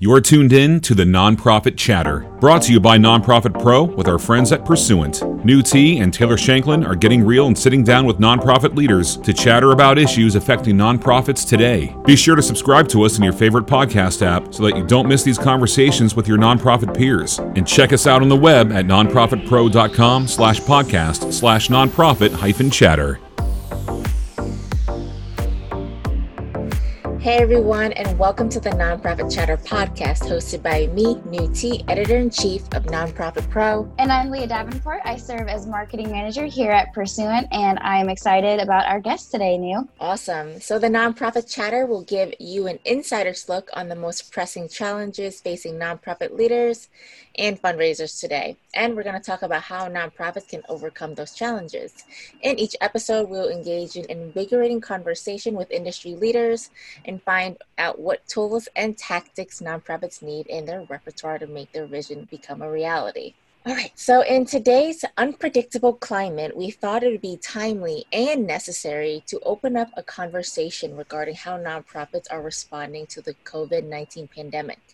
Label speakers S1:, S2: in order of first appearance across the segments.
S1: You're tuned in to the Nonprofit Chatter, brought to you by Nonprofit Pro with our friends at Pursuant. Nhu Te and Taylor Shanklin are getting real and sitting down with nonprofit leaders to chatter about issues affecting nonprofits today. Be sure to subscribe to us in your favorite podcast app so that you don't miss these conversations with your nonprofit peers. And check us out on the web at nonprofitpro.com slash podcast slash nonprofit hyphen chatter.
S2: Hey everyone, and welcome to the Nonprofit Chatter podcast hosted by me, Nhu Te, editor in chief of Nonprofit Pro.
S3: And I'm Leah Davenport. I serve as marketing manager here at Pursuant, and I'm excited about our guest today, Nhu.
S2: Awesome. So, the Nonprofit Chatter will give you an insider's look on the most pressing challenges facing nonprofit leaders and fundraisers today. And we're going to talk about how nonprofits can overcome those challenges. In each episode, we'll engage in invigorating conversation with industry leaders and find out what tools and tactics nonprofits need in their repertoire to make their vision become a reality. All right, so in today's unpredictable climate, we thought it would be timely and necessary to open up a conversation regarding how nonprofits are responding to the COVID 19 pandemic.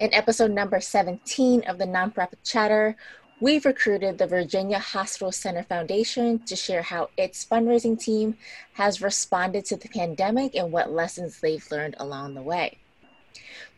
S2: In episode number 17 of the Nonprofit Chatter, we've recruited the Virginia Hospital Center Foundation to share how its fundraising team has responded to the pandemic and what lessons they've learned along the way.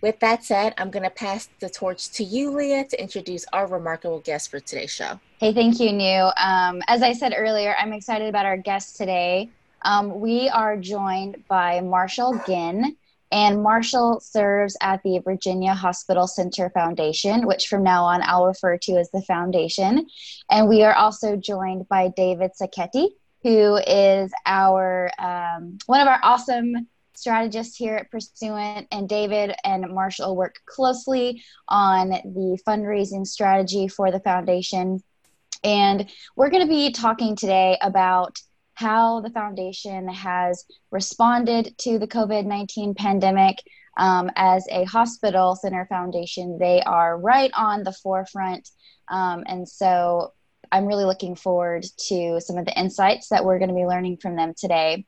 S2: With that said, I'm going to pass the torch to you, Leah, to introduce our remarkable guest for today's show.
S3: Hey, thank you, Nhu. Um, as I said earlier, I'm excited about our guest today. Um, we are joined by Marshall Ginn. And Marshall serves at the Virginia Hospital Center Foundation, which from now on I'll refer to as the Foundation. And we are also joined by David Sachetti, who is our um, one of our awesome strategists here at Pursuant. And David and Marshall work closely on the fundraising strategy for the foundation. And we're going to be talking today about how the foundation has responded to the COVID 19 pandemic. Um, as a hospital center foundation, they are right on the forefront. Um, and so I'm really looking forward to some of the insights that we're going to be learning from them today.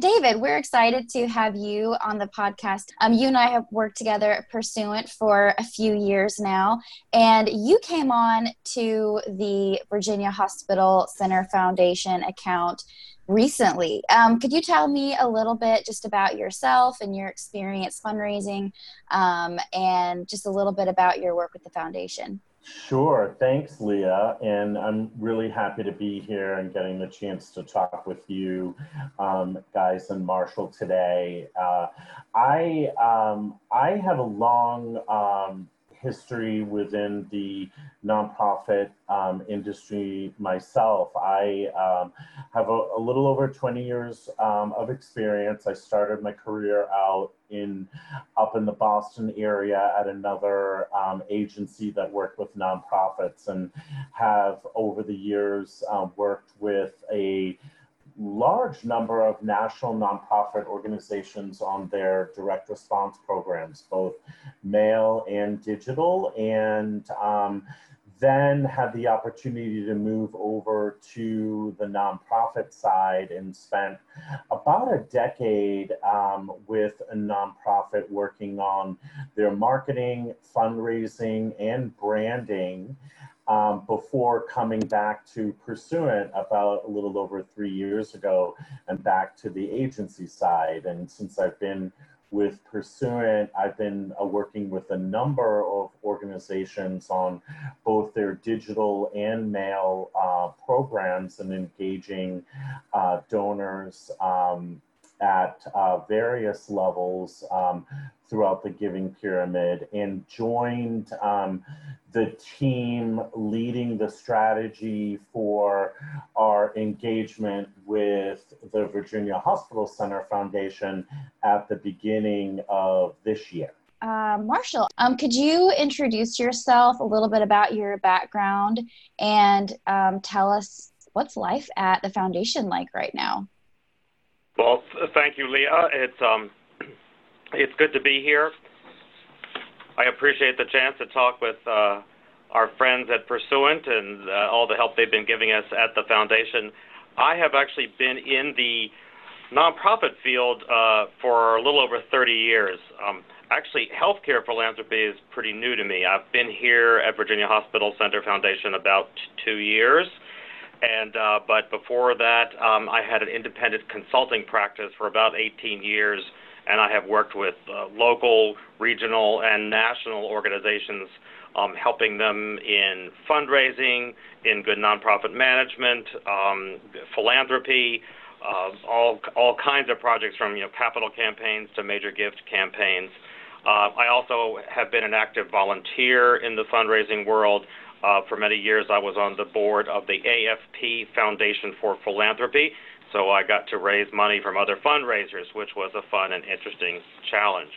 S3: David, we're excited to have you on the podcast. Um, you and I have worked together at Pursuant for a few years now, and you came on to the Virginia Hospital Center Foundation account recently. Um, could you tell me a little bit just about yourself and your experience fundraising um, and just a little bit about your work with the foundation?
S4: Sure. Thanks, Leah. And I'm really happy to be here and getting the chance to talk with you um, guys and Marshall today. Uh, I, um, I have a long um, history within the nonprofit um, industry myself. I um, have a, a, little over 20 years um, of experience. I started my career out in up in the Boston area at another um, agency that worked with nonprofits and have over the years uh, worked with a large number of national nonprofit organizations on their direct response programs, both mail and digital, and um, then had the opportunity to move over to the nonprofit side and spent about a decade um, with a nonprofit working on their marketing, fundraising, and branding um, before coming back to Pursuant about a little over three years ago and back to the agency side. And since I've been with Pursuant, I've been uh, working with a number of organizations on both their digital and mail uh, programs and engaging uh, donors um, at uh, various levels um, throughout the giving pyramid and joined um, the team leading the strategy for our engagement with the Virginia Hospital Center Foundation at the beginning of this year.
S3: Uh, Marshall, um, could you introduce yourself a little bit about your background and um, tell us what's life at the foundation like right now?
S5: Well, thank you, Leah. It's um, it's good to be here. I appreciate the chance to talk with uh, our friends at Pursuant and uh, all the help they've been giving us at the foundation. I have actually been in the nonprofit field uh, for a little over 30 years. Um, actually, healthcare philanthropy is pretty new to me. I've been here at Virginia Hospital Center Foundation about two years. And uh, but before that, um, I had an independent consulting practice for about 18 years, and I have worked with uh, local, regional, and national organizations, um, helping them in fundraising, in good nonprofit management, um, philanthropy, uh, all all kinds of projects from you know capital campaigns to major gift campaigns. Uh, I also have been an active volunteer in the fundraising world. Uh, for many years, I was on the board of the AFP Foundation for Philanthropy, so I got to raise money from other fundraisers, which was a fun and interesting challenge.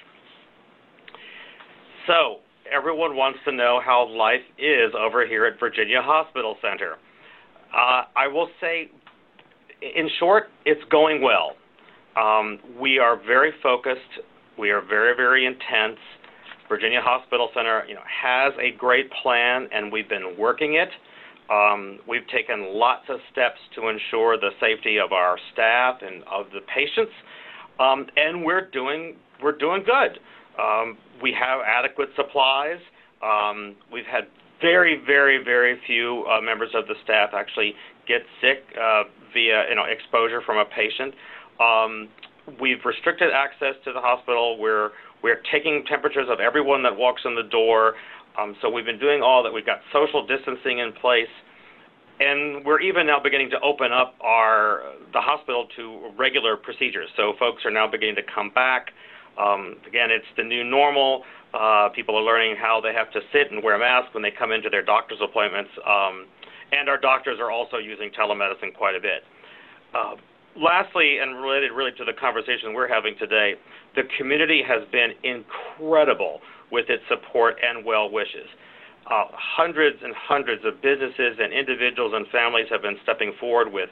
S5: So, everyone wants to know how life is over here at Virginia Hospital Center. Uh, I will say, in short, it's going well. Um, we are very focused. We are very, very intense. Virginia Hospital Center, you know, has a great plan, and we've been working it. Um, we've taken lots of steps to ensure the safety of our staff and of the patients, um, and we're doing we're doing good. Um, we have adequate supplies. Um, we've had very, very, very few uh, members of the staff actually get sick uh, via you know exposure from a patient. Um, we've restricted access to the hospital. We're we're taking temperatures of everyone that walks in the door. Um, so we've been doing all that. We've got social distancing in place, and we're even now beginning to open up our the hospital to regular procedures. So folks are now beginning to come back. Um, again, it's the new normal. Uh, people are learning how they have to sit and wear masks when they come into their doctor's appointments. Um, and our doctors are also using telemedicine quite a bit. Uh, lastly, and related really to the conversation we're having today, the community has been incredible with its support and well wishes. Uh, hundreds and hundreds of businesses and individuals and families have been stepping forward with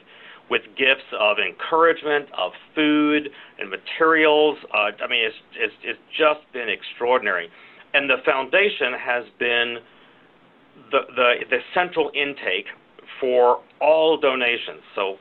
S5: with gifts of encouragement, of food and materials. Uh, I mean, it's, it's, it's just been extraordinary. And the foundation has been the, the, the central intake for all donations. So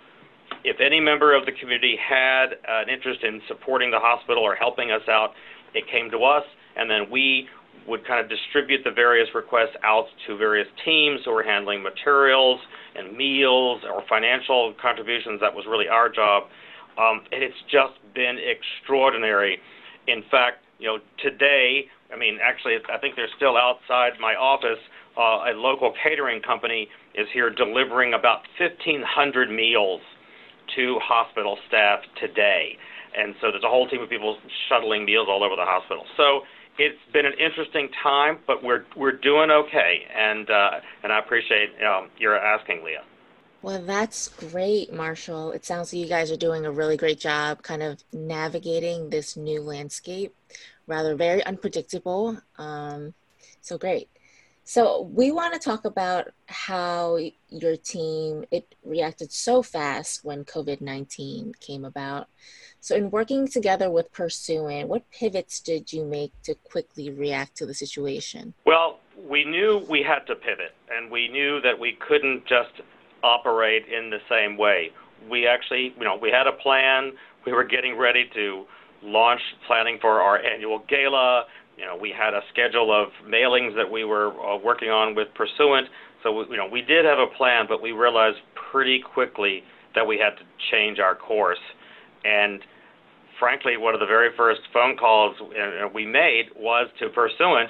S5: if any member of the community had an interest in supporting the hospital or helping us out, it came to us, and then we would kind of distribute the various requests out to various teams who were handling materials and meals or financial contributions. That was really our job. Um, and it's just been extraordinary. In fact, you know, today, I mean, actually, I think they're still outside my office. Uh, a local catering company is here delivering about 1,500 meals to hospital staff today. And so there's a whole team of people shuttling meals all over the hospital. So it's been an interesting time, but we're we're doing okay, and uh, and I appreciate um, your asking, Leah.
S2: Well, that's great, Marshall. It sounds like you guys are doing a really great job, kind of navigating this new landscape, rather very unpredictable. Um, so great. So we want to talk about how your team it reacted so fast when COVID-19 came about. So in working together with Pursuant, what pivots did you make to quickly react to the situation?
S5: Well, we knew we had to pivot and we knew that we couldn't just operate in the same way. We actually, you know, we had a plan. We were getting ready to launch planning for our annual gala you know, we had a schedule of mailings that we were uh, working on with Pursuant. So, we, you know, we did have a plan, but we realized pretty quickly that we had to change our course. And frankly, one of the very first phone calls uh, we made was to Pursuant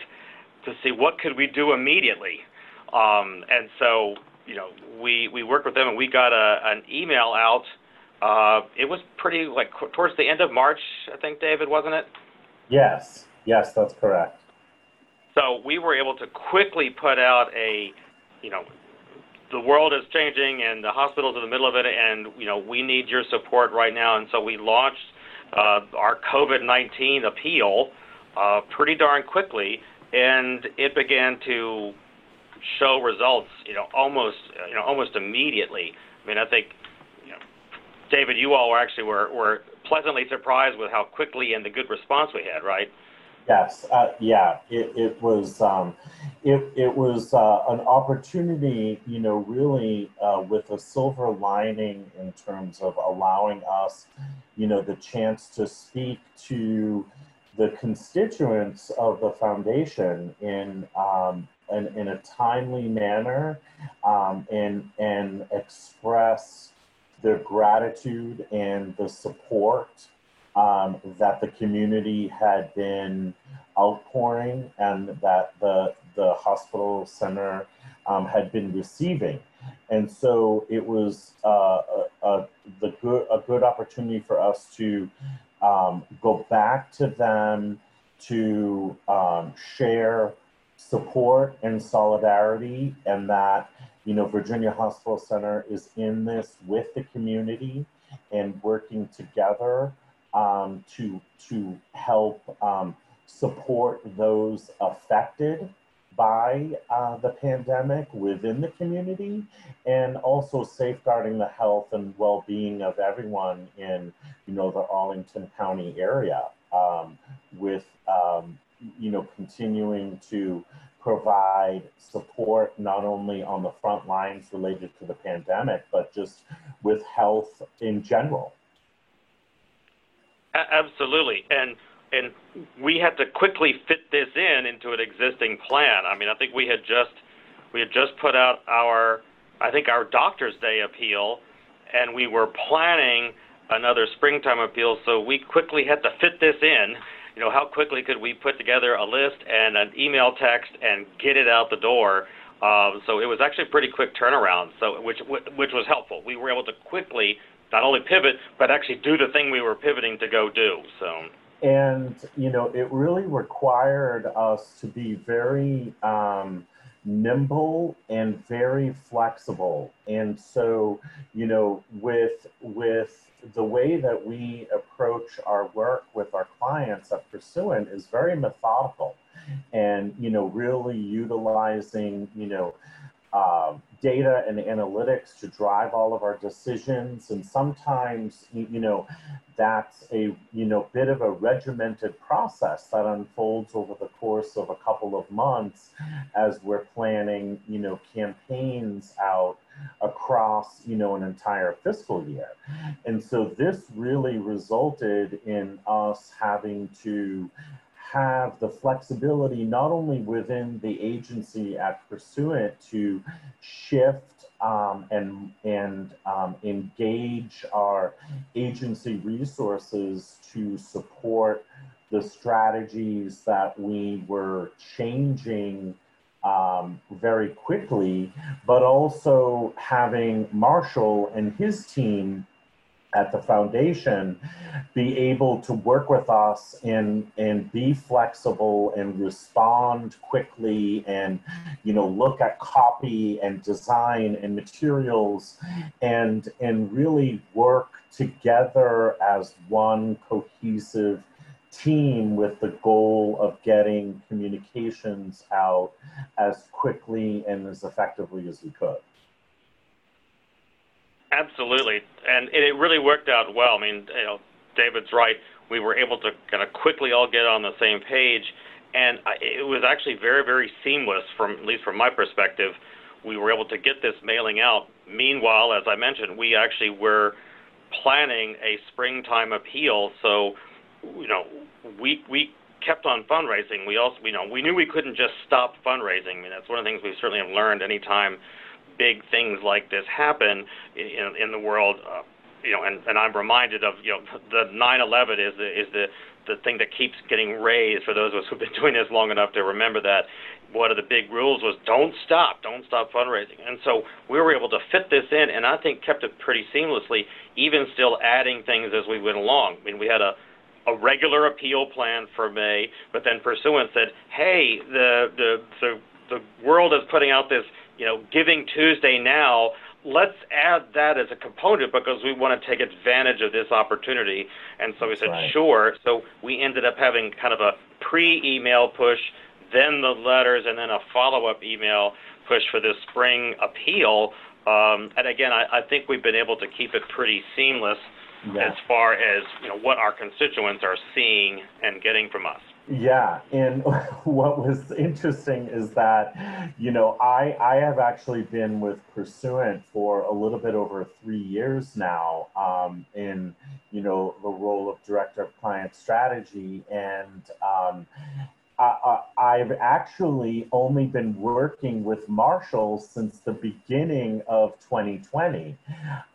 S5: to see what could we do immediately. Um, and so, you know, we we worked with them and we got a, an email out. Uh, it was pretty like towards the end of March, I think, David, wasn't it?
S4: Yes. Yes, that's correct.
S5: So we were able to quickly put out a, you know, the world is changing and the hospital's in the middle of it, and you know we need your support right now. And so we launched uh, our COVID-19 appeal uh, pretty darn quickly, and it began to show results, you know, almost, you know, almost immediately. I mean, I think, you know, David, you all were actually were, were pleasantly surprised with how quickly and the good response we had, right?
S4: Yes, uh, yeah, it, it was um, it, it was uh, an opportunity, you know, really uh, with a silver lining in terms of allowing us, you know, the chance to speak to the constituents of the foundation in um, in, in a timely manner um, and and express their gratitude and the support um, that the community had been outpouring and that the the hospital center um, had been receiving. And so it was uh, a, a, the good, a good opportunity for us to um, go back to them to um, share support and solidarity, and that you know Virginia Hospital Center is in this with the community and working together um, to to help um, support those affected by uh, the pandemic within the community and also safeguarding the health and well-being of everyone in you know the arlington county area um, with um, you know continuing to provide support not only on the front lines related to the pandemic but just with health in general
S5: absolutely and and we had to quickly fit this in into an existing plan. I mean, I think we had just we had just put out our I think our Doctor's Day appeal, and we were planning another springtime appeal. So we quickly had to fit this in. You know, how quickly could we put together a list and an email text and get it out the door? Um, so it was actually a pretty quick turnaround. So which which was helpful. We were able to quickly not only pivot but actually do the thing we were pivoting to go do. So
S4: and you know it really required us to be very um, nimble and very flexible and so you know with with the way that we approach our work with our clients at pursuant is very methodical and you know really utilizing you know uh, data and analytics to drive all of our decisions. And sometimes you know that's a you know bit of a regimented process that unfolds over the course of a couple of months as we're planning you know campaigns out across you know an entire fiscal year. And so this really resulted in us having to have the flexibility not only within the agency at pursuant to shift um, and and um, engage our agency resources to support the strategies that we were changing um, very quickly, but also having Marshall and his team at the foundation be able to work with us and and be flexible and respond quickly and you know look at copy and design and materials and and really work together as one cohesive team with the goal of getting communications out as quickly and as effectively as we could
S5: Absolutely, and it really worked out well. I mean, you know, David's right. We were able to kind of quickly all get on the same page, and it was actually very, very seamless from at least from my perspective. We were able to get this mailing out. Meanwhile, as I mentioned, we actually were planning a springtime appeal, so you know, we we kept on fundraising. We also, you know, we knew we couldn't just stop fundraising. I mean, that's one of the things we certainly have learned. Anytime big things like this happen in, in the world, uh, you know, and, and I'm reminded of, you know, the 9/11 is the is the the thing that keeps getting raised for those of us who've been doing this long enough to remember that one of the big rules was don't stop, don't stop fundraising. And so we were able to fit this in, and I think kept it pretty seamlessly, even still adding things as we went along. I mean, we had a a regular appeal plan for May, but then Pursuant said, "Hey, the the the the world is putting out this you know, Giving Tuesday now, let's add that as a component because we want to take advantage of this opportunity. And so we said, right. sure. So we ended up having kind of a pre email push, then the letters, and then a follow up email push for this spring appeal. Um, and again, I, I, think we've been able to keep it pretty seamless yeah. as far as you know what our constituents are seeing and getting from us.
S4: Yeah, and what was interesting is that, you know, I I have actually been with Pursuant for a little bit over three years now, um, in you know the role of director of client strategy, and um, I, have actually only been working with Marshall since the beginning of 2020.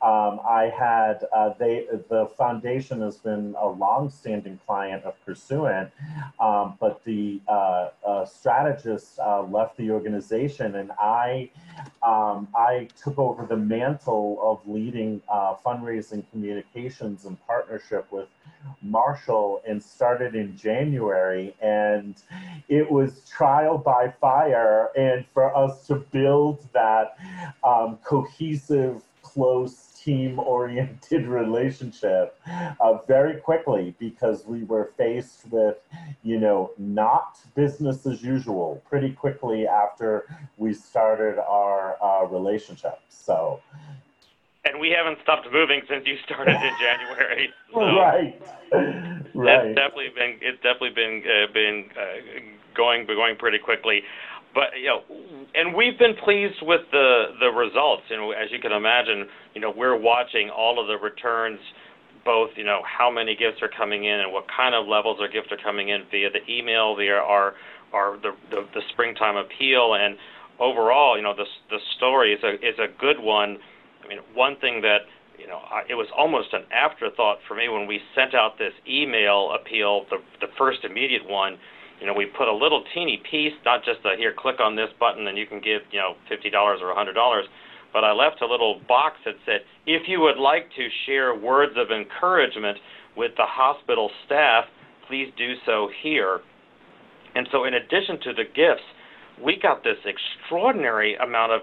S4: Um, I had uh, they the foundation has been a long-standing client of Pursuant, um, but the uh, uh, strategist uh, left the organization, and I um, I took over the mantle of leading uh, fundraising communications in partnership with Marshall and started in January. And it was trial by fire. And for us to build that um, cohesive, close, team oriented relationship uh, very quickly because we were faced with, you know, not business as usual pretty quickly after we started our uh, relationship. So,
S5: and we haven't stopped moving since you started in January.
S4: So right, right.
S5: It's definitely been it's definitely been uh, been uh, going going pretty quickly, but you know, and we've been pleased with the the results. Know, as you can imagine, you know, we're watching all of the returns. Both, you know, how many gifts are coming in and what kind of levels of gifts are coming in via the email, via our, our the, the, the springtime appeal, and overall, you know, the the story is a is a good one mean, one thing that you know, I, it was almost an afterthought for me when we sent out this email appeal, the the first immediate one. You know, we put a little teeny piece, not just a here, click on this button and you can give, you know, fifty dollars or a hundred dollars, but I left a little box that said, if you would like to share words of encouragement with the hospital staff, please do so here. And so, in addition to the gifts, we got this extraordinary amount of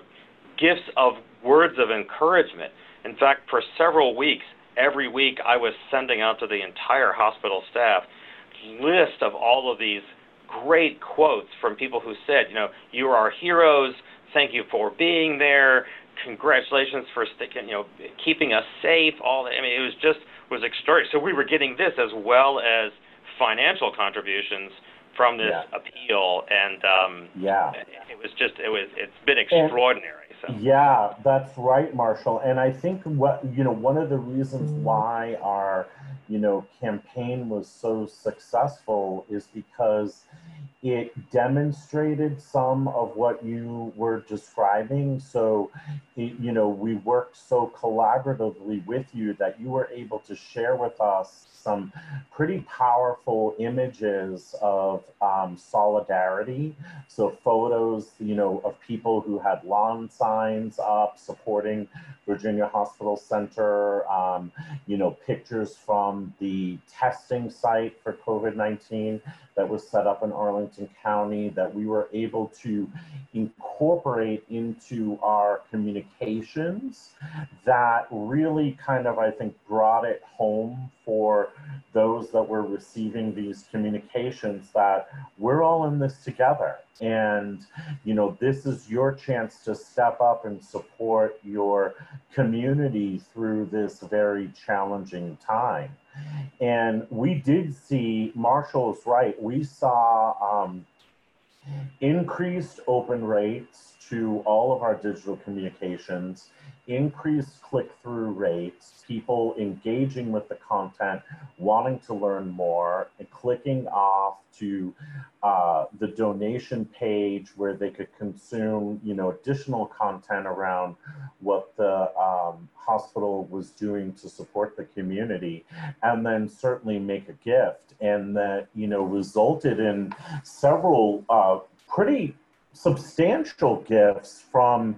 S5: gifts of words of encouragement. In fact, for several weeks, every week I was sending out to the entire hospital staff list of all of these great quotes from people who said, you know, you are heroes. Thank you for being there. Congratulations for sticking, you know, keeping us safe. All that. I mean, it was just was extraordinary. So we were getting this as well as financial contributions from this yeah. appeal, and um,
S4: yeah,
S5: it was just it was it's been extraordinary.
S4: So. Yeah, that's right, Marshall. And I think what you know, one of the reasons mm. why our you know campaign was so successful is because it demonstrated some of what you were describing. So, it, you know, we worked so collaboratively with you that you were able to share with us some pretty powerful images of um, solidarity. So photos, you know, of people who had lawn signs up supporting Virginia Hospital Center, um, you know, pictures from the testing site for COVID-19 that was set up in Arlington County that we were able to incorporate into our communications that really kind of, I think, brought it home for those that were receiving these communications that we're all in this together. And, you know, this is your chance to step up and support your community through this very challenging time. And we did see, Marshall's right, we saw um, increased open rates to all of our digital communications, increased click through rates, people engaging with the content, wanting to learn more, and clicking off to uh, the donation page where they could consume, you know, additional content around what the um, hospital was doing to support the community, and then certainly make a gift, and that you know resulted in several uh, pretty substantial gifts from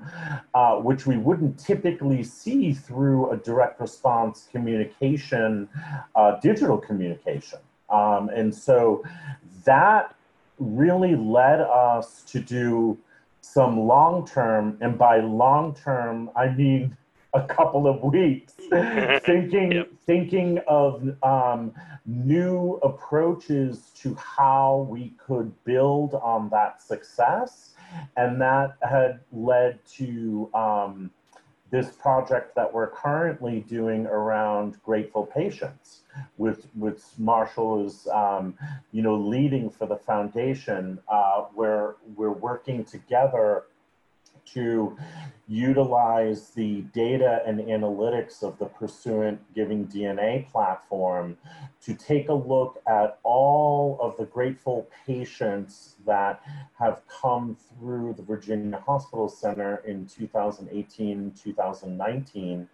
S4: uh, which we wouldn't typically see through a direct response communication, uh, digital communication. Um, and so that really led us to do some long term, and by long term, I mean a couple of weeks thinking yep. thinking of um, new approaches to how we could build on that success and that had led to um, this project that we're currently doing around grateful patients, with which Marshall is, um, you know, leading for the foundation, uh, where we're working together to utilize the data and analytics of the Pursuant Giving DNA platform to take a look at all of the grateful patients that have come through the Virginia Hospital Center in 2018 2019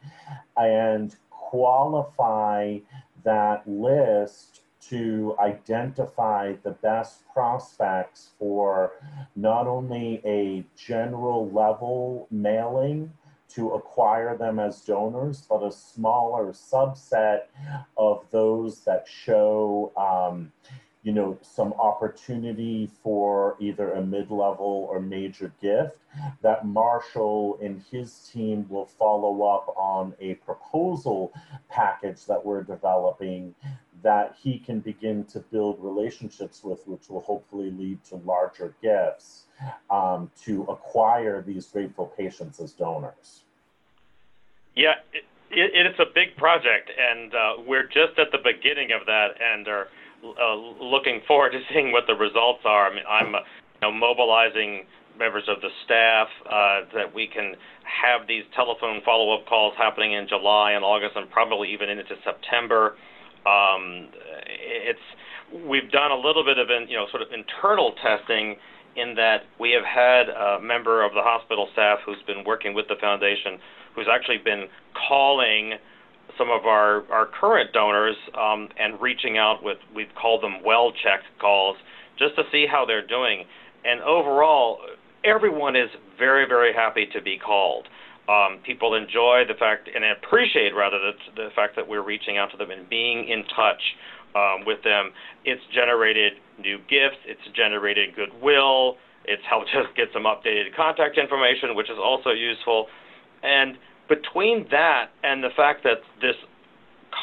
S4: and qualify that list to identify the best prospects for not only a general level mailing to acquire them as donors, but a smaller subset of those that show, um, you know, some opportunity for either a mid-level or major gift that Marshall and his team will follow up on a proposal package that we're developing that he can begin to build relationships with, which will hopefully lead to larger gifts um, to acquire these grateful patients as donors.
S5: Yeah, it, it, it's a big project, and uh, we're just at the beginning of that, and are uh, looking forward to seeing what the results are. I mean, I'm uh, you know, mobilizing members of the staff uh, that we can have these telephone follow-up calls happening in July and August, and probably even into September. Um, it's we've done a little bit of in, you know sort of internal testing in that we have had a member of the hospital staff who's been working with the foundation who's actually been calling some of our, our current donors um, and reaching out with we've called them well checked calls just to see how they're doing. And overall everyone is very very happy to be called um, people enjoy the fact and appreciate rather the, the fact that we're reaching out to them and being in touch um, with them. It's generated new gifts. It's generated goodwill. It's helped us get some updated contact information, which is also useful. And between that and the fact that this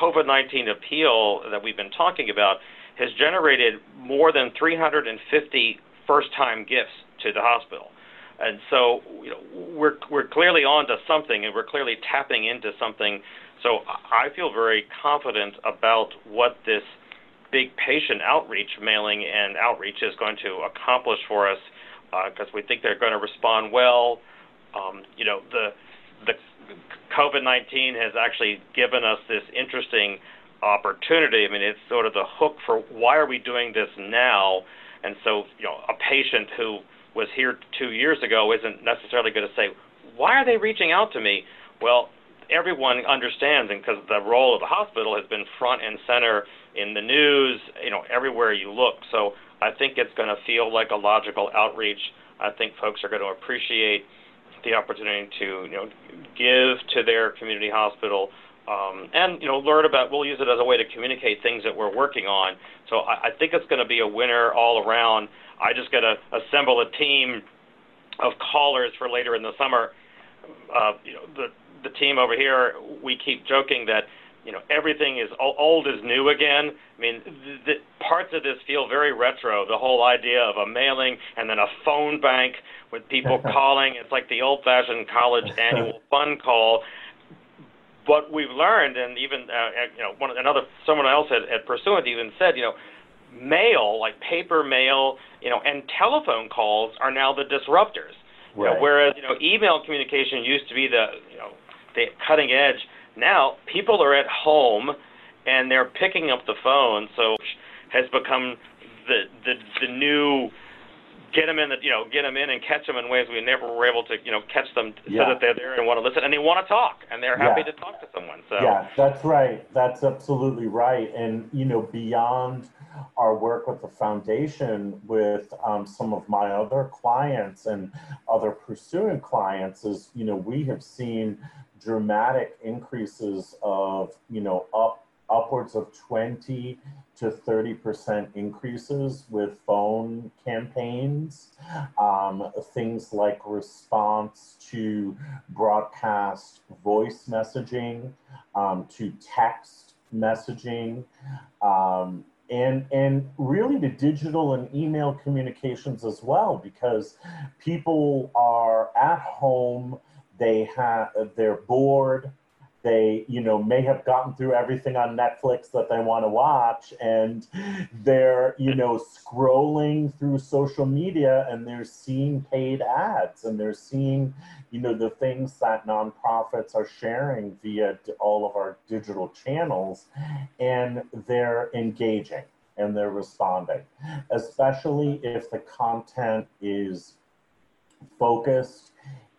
S5: COVID-19 appeal that we've been talking about has generated more than 350 first-time gifts to the hospital. And so you know, we're we're clearly on to something, and we're clearly tapping into something. So I feel very confident about what this big patient outreach mailing and outreach is going to accomplish for us, because uh, we think they're going to respond well. Um, you know, the the COVID-19 has actually given us this interesting opportunity. I mean, it's sort of the hook for why are we doing this now? And so, you know, a patient who was here two years ago isn't necessarily going to say, why are they reaching out to me? Well, everyone understands, and because the role of the hospital has been front and center in the news, you know, everywhere you look. So I think it's going to feel like a logical outreach. I think folks are going to appreciate the opportunity to, you know, give to their community hospital. Um, and you know, learn about. We'll use it as a way to communicate things that we're working on. So I, I think it's going to be a winner all around. I just got to assemble a team of callers for later in the summer. Uh, you know, the the team over here, we keep joking that you know everything is old is new again. I mean, the, the parts of this feel very retro. The whole idea of a mailing and then a phone bank with people calling. It's like the old-fashioned college annual fun call. What we've learned, and even uh, you know, one another someone else at, at Pursuant even said, you know, mail, like paper mail, you know, and telephone calls are now the disruptors. Right. You know, whereas you know, email communication used to be the you know the cutting edge. Now people are at home and they're picking up the phone, so has become the the the new get them in the you know get them in and catch them in ways we never were able to you know catch them yeah. so that they're there and want to listen and they want to talk and they're happy yeah. to talk to someone so
S4: yeah that's right that's absolutely right and you know beyond our work with the foundation with um, some of my other clients and other Pursuant clients is you know we have seen dramatic increases of you know up upwards of 20 to 30% increases with phone campaigns. Um, things like response to broadcast voice messaging, um, to text messaging, um, and, and really to digital and email communications as well, because people are at home they have they're bored they you know may have gotten through everything on netflix that they want to watch and they're you know scrolling through social media and they're seeing paid ads and they're seeing you know the things that nonprofits are sharing via all of our digital channels and they're engaging and they're responding especially if the content is focused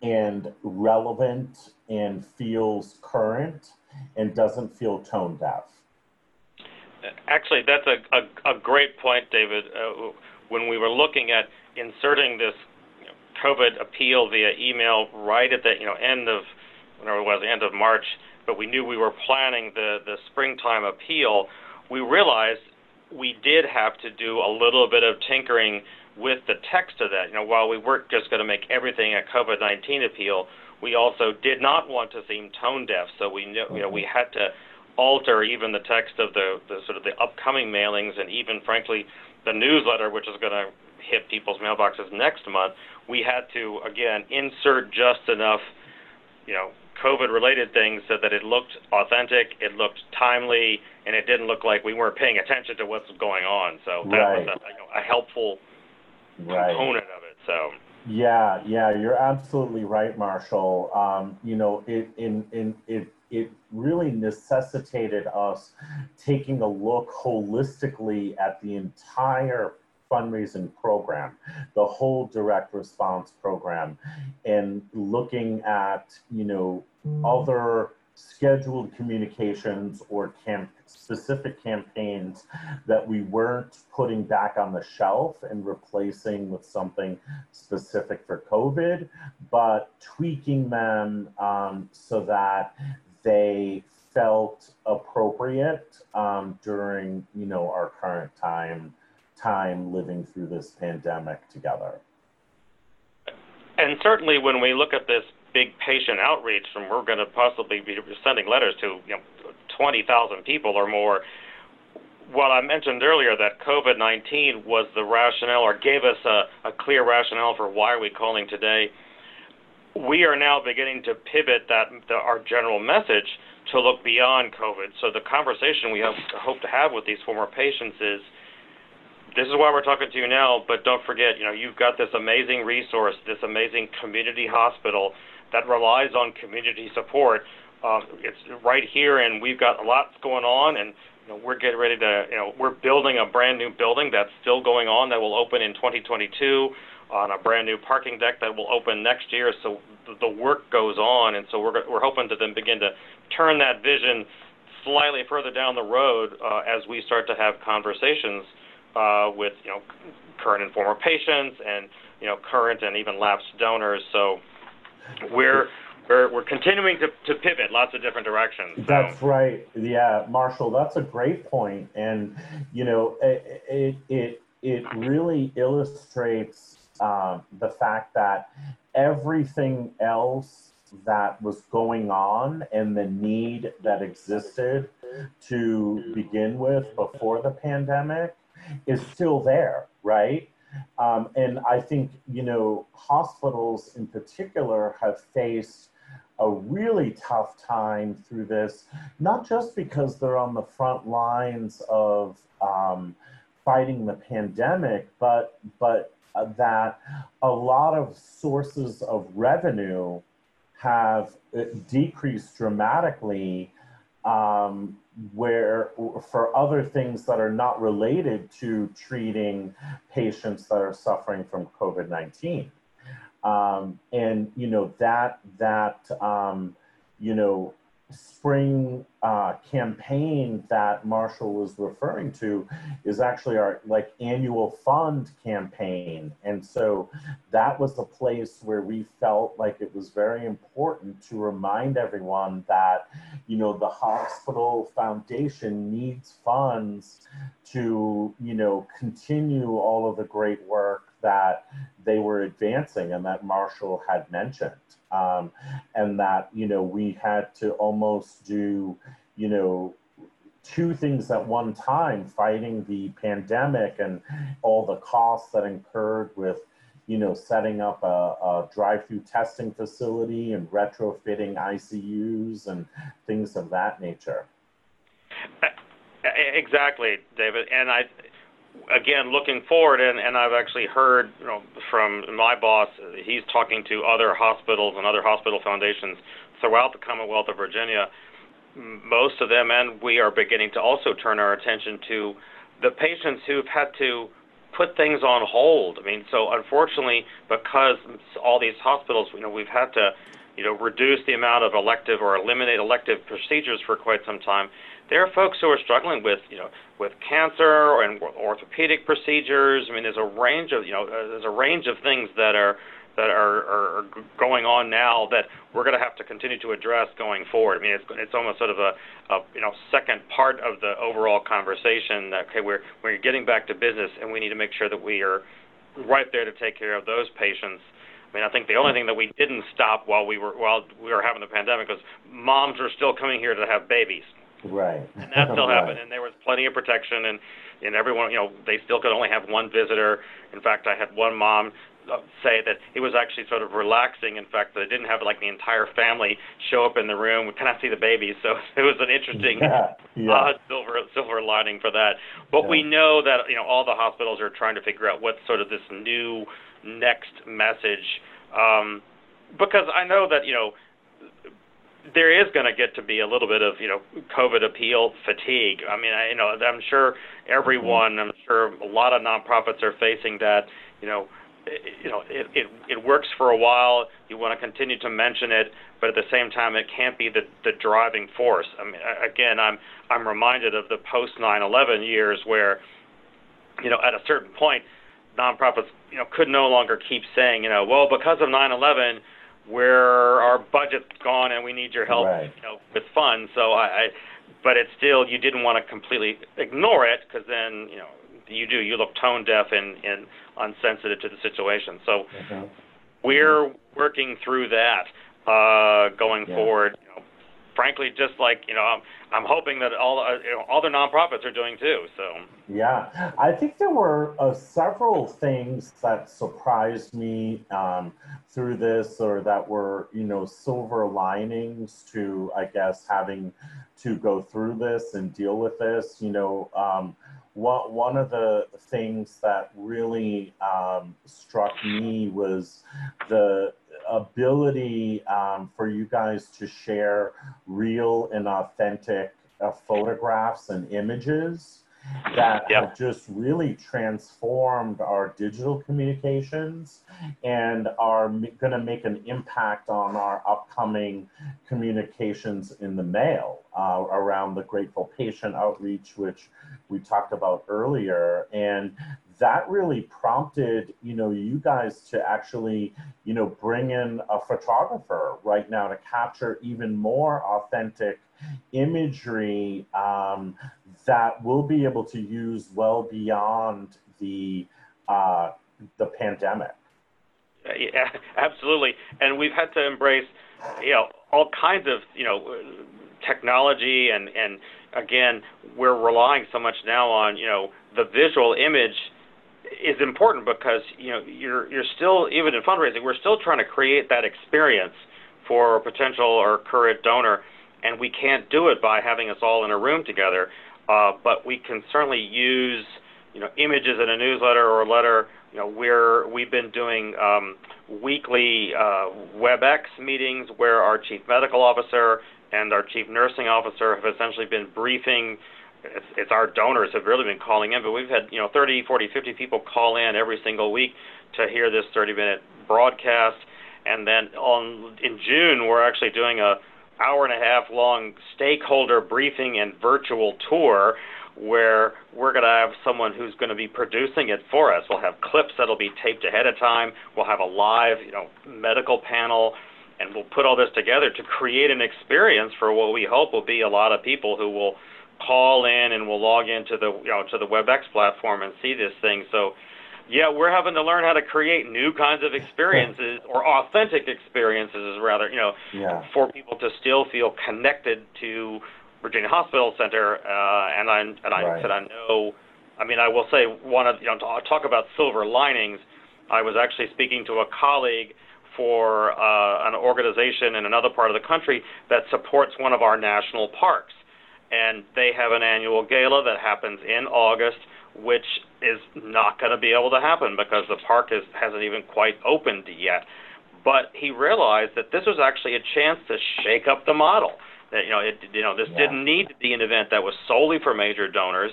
S4: and relevant and feels current and doesn't feel tone deaf.
S5: Actually, that's a, a, a great point, David. Uh, when we were looking at inserting this you know, COVID appeal via email right at the you know end of whenever it was, the end of March, but we knew we were planning the, the springtime appeal, we realized we did have to do a little bit of tinkering with the text of that. You know, while we weren't just going to make everything a COVID-19 appeal, we also did not want to seem tone deaf. So we knew, you know, we had to alter even the text of the, the sort of the upcoming mailings and even, frankly, the newsletter, which is going to hit people's mailboxes next month. We had to again insert just enough, you know, COVID-related things so that it looked authentic, it looked timely, and it didn't look like we weren't paying attention to what's going on. So that
S4: right.
S5: was a, you know, a helpful right. component of it. So.
S4: Yeah, yeah, you're absolutely right, Marshall. Um, you know, it in in it it really necessitated us taking a look holistically at the entire fundraising program, the whole direct response program, and looking at you know other scheduled communications or camp specific campaigns that we weren't putting back on the shelf and replacing with something specific for COVID, but tweaking them um, so that they felt appropriate um, during you know our current time time living through this pandemic together.
S5: And certainly, when we look at this big patient outreach, and we're going to possibly be sending letters to you know 20,000 people or more. While I mentioned earlier that COVID-19 was the rationale or gave us a, a clear rationale for why are we calling today, we are now beginning to pivot that the, our general message to look beyond COVID. So the conversation we have, hope to have with these former patients is, this is why we're talking to you now, but don't forget, you know, you've got this amazing resource, this amazing community hospital that relies on community support. Uh, it's right here, and we've got lots going on, and you know, we're getting ready to, you know, we're building a brand new building that's still going on that will open in 2022 on a brand new parking deck that will open next year. So the work goes on, and so we're we're hoping to then begin to turn that vision slightly further down the road uh, as we start to have conversations uh, with you know current and former patients and you know current and even lapsed donors. So we're we're, we're continuing to, to pivot lots of different directions. So.
S4: That's right. Yeah, Marshall, that's a great point. And, you know, it, it, it, it really illustrates um, the fact that everything else that was going on and the need that existed to begin with before the pandemic is still there, right? Um, and I think, you know, hospitals in particular have faced a really tough time through this, not just because they're on the front lines of um, fighting the pandemic, but, but uh, that a lot of sources of revenue have uh, decreased dramatically um, where for other things that are not related to treating patients that are suffering from COVID-19. Um, and, you know, that, that, um, you know, spring uh, campaign that Marshall was referring to is actually our like annual fund campaign. And so that was a place where we felt like it was very important to remind everyone that, you know, the hospital foundation needs funds to, you know, continue all of the great work that they were advancing and that Marshall had mentioned um, and that you know we had to almost do you know two things at one time fighting the pandemic and all the costs that incurred with you know, setting up a, a drive-through testing facility and retrofitting ICUs and things of that nature.
S5: Exactly, David. And I, again, looking forward, and, and I've actually heard you know, from my boss, he's talking to other hospitals and other hospital foundations throughout the Commonwealth of Virginia. Most of them, and we are beginning to also turn our attention to the patients who've had to put things on hold. I mean, so unfortunately, because all these hospitals, you know, we've had to, you know, reduce the amount of elective or eliminate elective procedures for quite some time. There are folks who are struggling with, you know, with cancer and orthopedic procedures. I mean, there's a range of, you know, uh, there's a range of things that are that are, are going on now that we're going to have to continue to address going forward. I mean, it's it's almost sort of a, a you know second part of the overall conversation. That okay, we're we're getting back to business, and we need to make sure that we are right there to take care of those patients. I mean, I think the only thing that we didn't stop while we were while we were having the pandemic was moms were still coming here to have babies.
S4: Right.
S5: And that still
S4: right.
S5: happened, and there was plenty of protection, and and everyone, you know, they still could only have one visitor. In fact, I had one mom uh, say that it was actually sort of relaxing. In fact, they didn't have like the entire family show up in the room. We kind of see the babies, so it was an interesting
S4: yeah, yeah.
S5: Uh, silver silver lining for that. But
S4: yeah.
S5: we know that you know all the hospitals are trying to figure out what's sort of this new next message, um, because I know that you know there is going to get to be a little bit of you know COVID appeal fatigue. I mean, I, you know, I'm sure everyone, I'm sure a lot of nonprofits are facing that. You know, it, you know, it, it it works for a while. You want to continue to mention it, but at the same time, it can't be the the driving force. I mean, again, I'm I'm reminded of the post 9/11 years where, you know, at a certain point, nonprofits you know could no longer keep saying, you know, well, because of 9/11 where our budget's gone and we need your help
S4: right.
S5: you know, with funds. So I, I, but it's still you didn't want to completely ignore it because then you know you do you look tone deaf and, and unsensitive to the situation. So
S4: mm-hmm.
S5: we're working through that uh, going
S4: yeah.
S5: forward. You know, frankly, just like you know, I'm, I'm hoping that all uh, you know, other nonprofits are doing too. So
S4: yeah, I think there were uh, several things that surprised me um, through this, or that were you know silver linings to, I guess, having to go through this and deal with this. You know, um, one one of the things that really um, struck me was the ability um, for you guys to share real and authentic uh, photographs and images that
S5: Yep.
S4: have just really transformed our digital communications and are going to make an impact on our upcoming communications in the mail uh, around the grateful patient outreach, which we talked about earlier. And that really prompted, you know, you guys to actually, you know, bring in a photographer right now to capture even more authentic imagery um, that we'll be able to use well beyond the uh, the pandemic.
S5: Yeah, absolutely. And we've had to embrace, you know, all kinds of, you know, technology and and again, we're relying so much now on, you know, the visual image is important because, you know, you're you're still even in fundraising, we're still trying to create that experience for a potential or current donor and we can't do it by having us all in a room together. Uh, but we can certainly use, you know, images in a newsletter or a letter. You know, we're we've been doing um, weekly uh, WebEx meetings where our chief medical officer and our chief nursing officer have essentially been briefing. It's, it's our donors have really been calling in, but we've had you know 30, 40, 50 people call in every single week to hear this 30-minute broadcast. And then on in June, we're actually doing a hour and a half long stakeholder briefing and virtual tour where we're going to have someone who's going to be producing it for us. We'll have clips that'll be taped ahead of time. We'll have a live, you know, medical panel and we'll put all this together to create an experience for what we hope will be a lot of people who will call in and will log into the, you know, to the WebEx platform and see this thing. So yeah, we're having to learn how to create new kinds of experiences or authentic experiences, rather, you know,
S4: Yeah.
S5: for people to still feel connected to Virginia Hospital Center. Uh, and I and I
S4: Right.
S5: said I know. I mean, I will say one of you know talk about silver linings. I was actually speaking to a colleague for uh, an organization in another part of the country that supports one of our national parks. And they have an annual gala that happens in August, which is not going to be able to happen because the park is, hasn't even quite opened yet. But he realized that this was actually a chance to shake up the model. That you know, it, you know, this yeah. didn't need to be an event that was solely for major donors.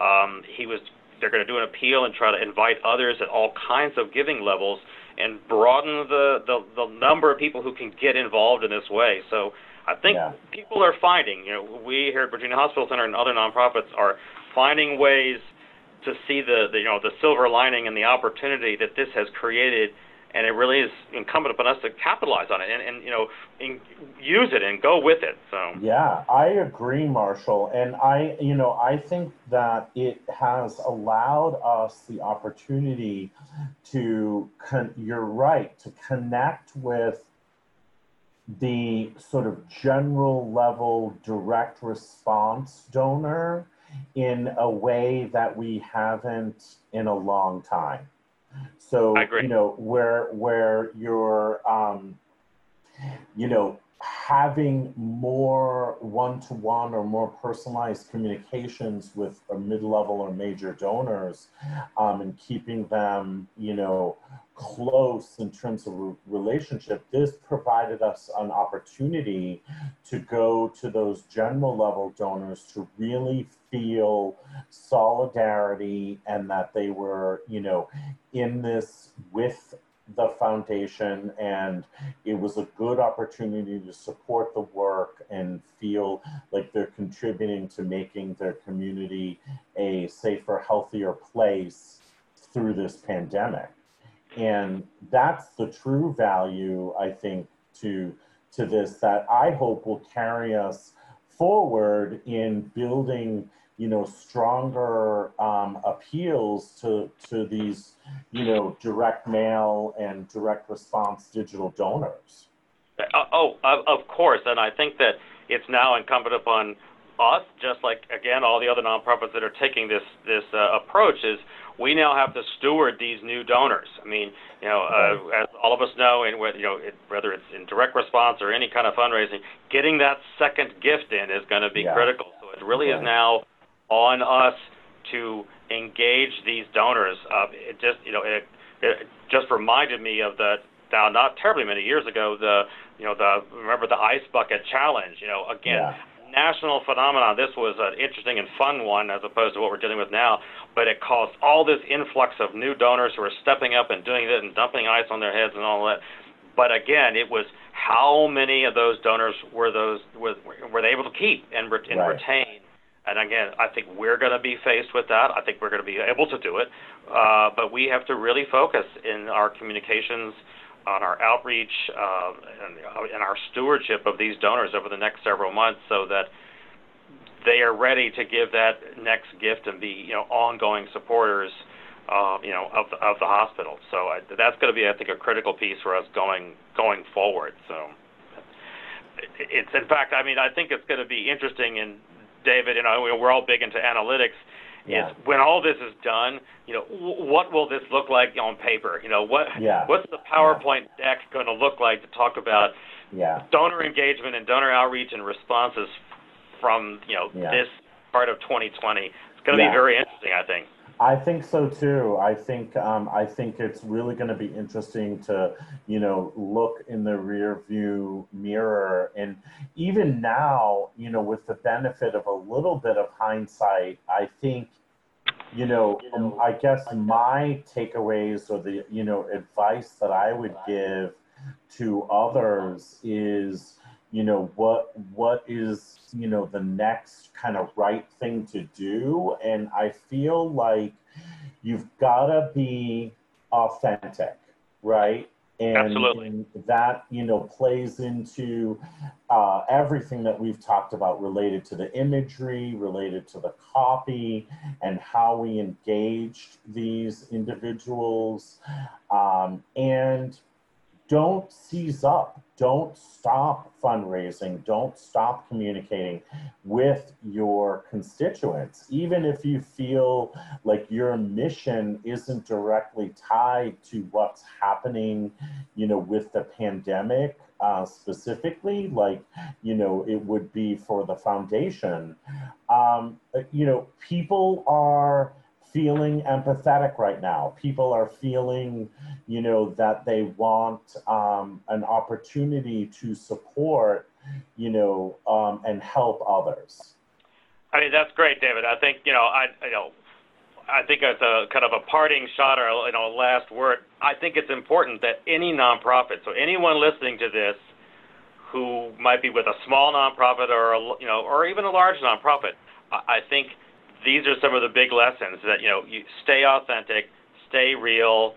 S5: Um, he was they're going to do an appeal and try to invite others at all kinds of giving levels and broaden the, the, the number of people who can get involved in this way. So I think yeah. people are finding, you know, we here at Virginia Hospital Center and other nonprofits are finding ways to see the, the you know the silver lining and the opportunity that this has created and it really is incumbent upon us to capitalize on it and, and you know use it and go with it so.
S4: Yeah i agree marshall and i you know i think that it has allowed us the opportunity to con- you're right to connect with the sort of general level direct response donor in a way that we haven't in a long time. So you know where where you're um, you know having more one-to-one or more personalized communications with mid-level or major donors um, and keeping them you know close in terms of re- relationship this provided us an opportunity to go to those general level donors to really feel solidarity and that they were you know in this with the foundation and it was a good opportunity to support the work and feel like they're contributing to making their community a safer healthier place through this pandemic. And that's the true value i think to to this that i hope will carry us forward in building you know stronger um, appeals to to these you know direct mail and direct response digital donors
S5: uh, oh of, of course and i think that it's now incumbent upon us just like again all the other nonprofits that are taking this this uh, approach is we now have to steward these new donors. I mean, you know, uh, as all of us know, and whether you know, it, whether it's in direct response or any kind of fundraising, getting that second gift in is going to be yeah. critical. So it really is now on us to engage these donors. Uh, it just you know it, it just reminded me of the now not terribly many years ago the you know the remember the ice bucket challenge. You know again. Yeah. National phenomenon. This was an interesting and fun one as opposed to what we're dealing with now, but it caused all this influx of new donors who are stepping up and doing it and dumping ice on their heads and all that. But again, it was how many of those donors were those were, were they able to keep and, re- and right. retain and again, I think we're going to be faced with that. I think we're going to be able to do it. Uh, but we have to really focus in our communications, on our outreach, uh, and, uh, and our stewardship of these donors over the next several months so that they are ready to give that next gift and be, you know, ongoing supporters, uh, you know, of the, of the hospital. So I, that's going to be, I think, a critical piece for us going going forward. So it's in fact, I mean, I think it's going to be interesting in David, you know, we're all big into analytics. Yeah. Is when all this is done, you know, what will this look like on paper? You know, what yeah. what's the PowerPoint deck going to look like to talk about yeah. donor engagement and donor outreach and responses from you know yeah. this part of 2020? It's going to be very interesting, I think.
S4: I think so too. I think um, I think it's really going to be interesting to you know look in the rear view mirror, and even now, you know, with the benefit of a little bit of hindsight, I think you know, um, I guess my takeaways or the you know advice that I would give to others is you know what what is you know the next kind of right thing to do? And i feel like you've got to be authentic right? And,
S5: Absolutely.
S4: and that you know plays into uh, everything that we've talked about related to the imagery related to the copy and how we engaged these individuals. Um, and don't seize up don't stop fundraising, don't stop communicating with your constituents, even if you feel like your mission isn't directly tied to what's happening, you know, with the pandemic uh, specifically, like, you know, it would be for the foundation. Um, you know, people are feeling empathetic right now. People are feeling, you know, that they want um, an opportunity to support, you know, um, and help others.
S5: I mean, that's great, David. I think, you know, I, you know, I think as a kind of a parting shot or you know last word, I think it's important that any nonprofit, so anyone listening to this, who might be with a small nonprofit or a, you know or even a large nonprofit, I think these are some of the big lessons that you know you stay authentic, stay real,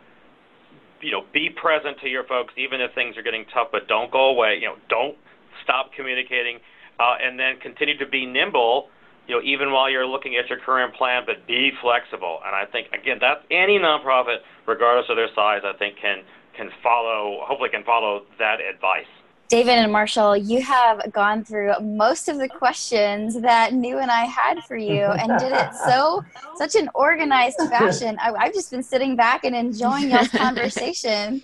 S5: you know, be present to your folks even if things are getting tough, but don't go away. You know, don't stop communicating, uh, and then continue to be nimble. You know, even while you're looking at your current plan, but be flexible. And I think again, that any nonprofit, regardless of their size, I think can can follow, hopefully, can follow that advice.
S3: David and Marshall, you have gone through most of the questions that Nhu and I had for you and did it so such an organized fashion. I, have just been sitting back and enjoying y'all's conversation.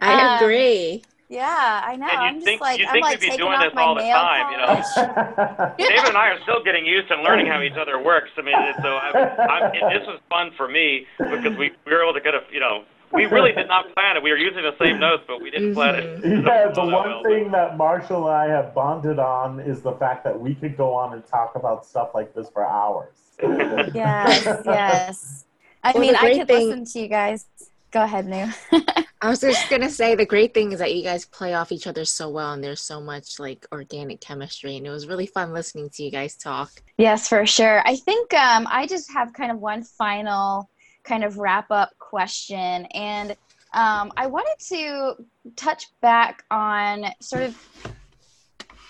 S2: I um, agree.
S3: Yeah, I know. I'm just
S5: think,
S3: like
S5: you
S3: I'm like taking
S5: doing
S3: off
S5: this
S3: my
S5: all the
S3: nail
S5: time, you know. David and I are still getting used and learning how each other works. I mean, so I, I'm, this was fun for me because we, we were able to kind of, you know, we really did not plan it. We were using the same notes, but we didn't plan it.
S4: Yeah, the one well. thing that Marshall and I have bonded on is the fact that we could go on and talk about stuff like this for hours.
S3: yes, yes. I well, mean, I could thing, listen to you guys. Go ahead, Nhu.
S2: I was just gonna say the great thing is that you guys play off each other so well, and there's so much like organic chemistry, and it was really fun listening to you guys talk.
S3: Yes, for sure. I think um, I just have kind of one final kind of wrap up question. And um, I wanted to touch back on sort of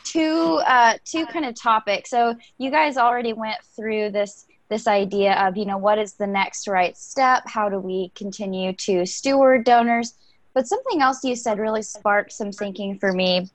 S3: two uh, two kind of topics. So you guys already went through this this idea of you know what is the next right step? How do we continue to steward donors? But something else you said really sparked some thinking for me.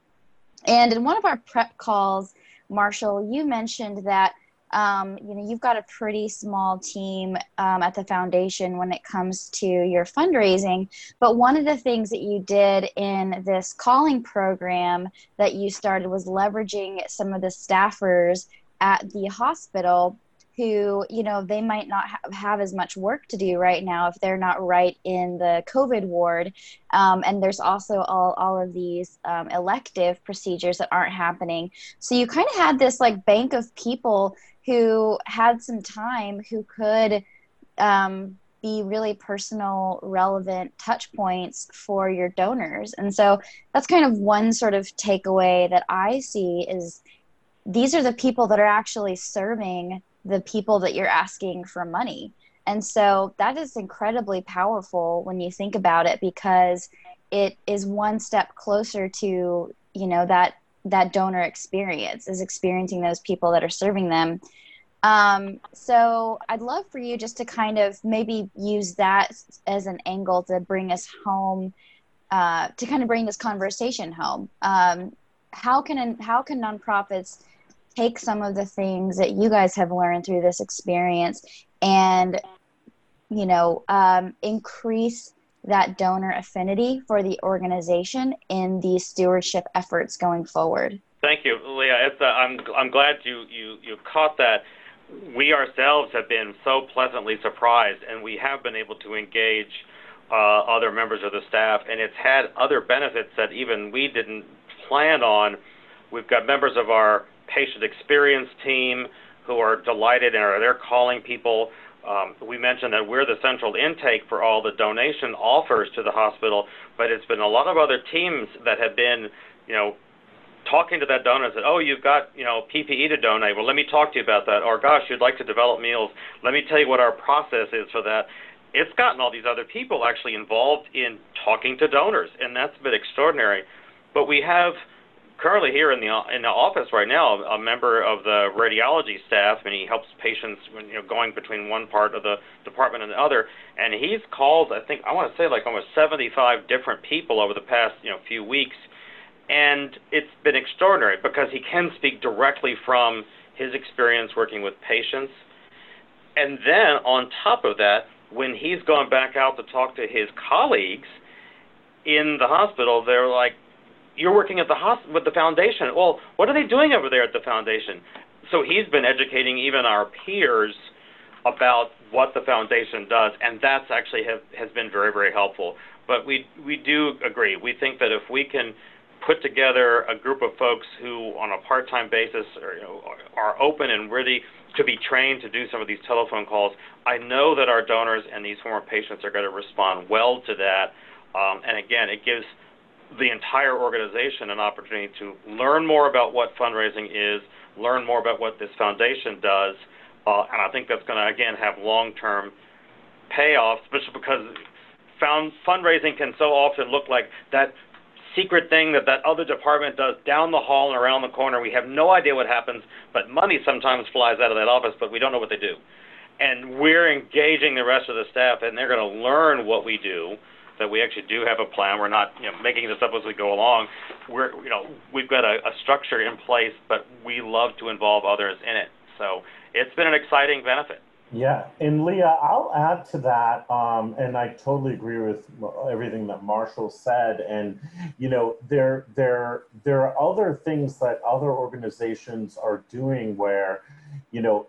S3: And in one of our prep calls, Marshall, you mentioned that um, you know you've got a pretty small team um, at the foundation when it comes to your fundraising. But one of the things that you did in this calling program that you started was leveraging some of the staffers at the hospital who you know they might not have, have as much work to do right now if they're not right in the covid ward. Um, and there's also all, all of these um, elective procedures that aren't happening. So you kind of had this like bank of people who had some time who could um, be really personal, relevant touch points for your donors. And so that's kind of one sort of takeaway that I see is these are the people that are actually serving the people that you're asking for money. And so that is incredibly powerful when you think about it because it is one step closer to, you know, that that donor experience is experiencing those people that are serving them um, so I'd love for you just to kind of maybe use that as an angle to bring us home, uh, to kind of bring this conversation home. Um, how can how can nonprofits take some of the things that you guys have learned through this experience and you know um, increase that donor affinity for the organization in these stewardship efforts going forward.
S5: Thank you, Leah. It's, uh, I'm I'm glad you you you caught that. We ourselves have been so pleasantly surprised, and we have been able to engage uh, other members of the staff, and it's had other benefits that even we didn't plan on. We've got members of our patient experience team who are delighted and are they're calling people um, we mentioned that we're the central intake for all the donation offers to the hospital, but it's been a lot of other teams that have been, you know, talking to that donor and said, "Oh, you've got you know PPE to donate. Well, let me talk to you about that." Or, "Gosh, you'd like to develop meals. Let me tell you what our process is for that." It's gotten all these other people actually involved in talking to donors, and that's been extraordinary. But we have currently here in the in the office right now a member of the radiology staff, and he helps patients when you know going between one part of the department and the other. And he's called, I think I want to say like almost 75 different people over the past you know few weeks, And it's been extraordinary because he can speak directly from his experience working with patients. And then on top of that, when he's gone back out to talk to his colleagues in the hospital, they're like, "You're working at the hosp- with the foundation. Well, what are they doing over there at the foundation?" So he's been educating even our peers about what the foundation does, and that's actually have, has been very, very helpful. But we we do agree. We think that if we can put together a group of folks who, on a part-time basis, are, you know, are open and ready to be trained to do some of these telephone calls, I know that our donors and these former patients are going to respond well to that. Um, and again, it gives the entire organization an opportunity to learn more about what fundraising is, learn more about what this foundation does, uh, and I think that's going to again have long-term payoffs, especially because found fundraising can so often look like that secret thing that that other department does down the hall and around the corner. We have no idea what happens, but money sometimes flies out of that office, but we don't know what they do. And we're engaging the rest of the staff, and they're going to learn what we do. That we actually do have a plan. We're not, you know, making this up as we go along. We're, you know, we've got a, a structure in place, but we love to involve others in it. So it's been an exciting benefit.
S4: Yeah, and Leah, I'll add to that, um, and I totally agree with everything that Marshall said. And you know, there there there are other things that other organizations are doing where, you know,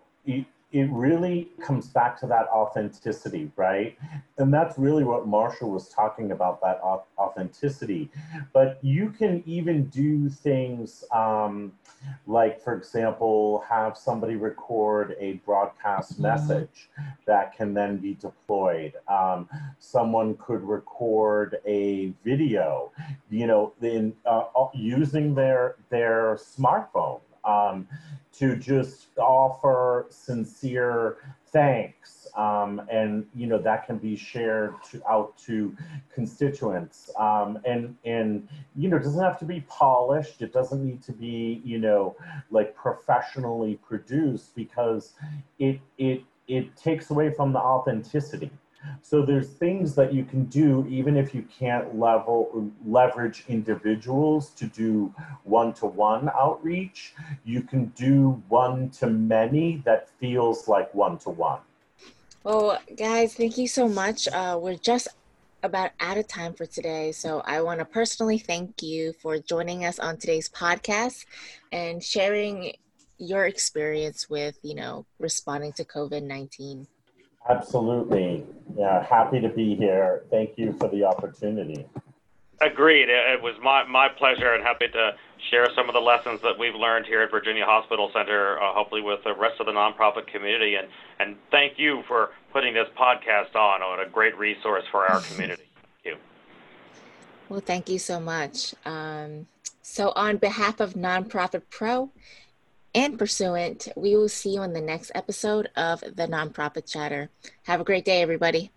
S4: it really comes back to that authenticity, right? And that's really what Marshall was talking about that authenticity. But you can even do things um, like, for example, have somebody record a broadcast mm-hmm. message that can then be deployed. Um, someone could record a video, you know, in uh, using their their smartphone um, to just offer sincere thanks. Um, and you know that can be shared to, out to constituents um, and and you know it doesn't have to be polished it doesn't need to be you know like professionally produced because it it it takes away from the authenticity so there's things that you can do even if you can't level leverage individuals to do one-to-one outreach. You can do one-to-many that feels like one-to-one.
S2: Well, guys, thank you so much. Uh, we're just about out of time for today. So I want to personally thank you for joining us on today's podcast and sharing your experience with, you know, responding to COVID-19.
S4: Absolutely. Yeah, happy to be here. Thank you for the opportunity.
S5: Agreed. It was my, my pleasure and happy to share some of the lessons that we've learned here at Virginia Hospital Center, uh, hopefully with the rest of the nonprofit community. And, and thank you for putting this podcast on. on a great resource for our community. Thank you.
S2: Well, thank you so much. Um, so, on behalf of Nonprofit Pro, and Pursuant. We will see you in the next episode of the Nonprofit Chatter. Have a great day, everybody.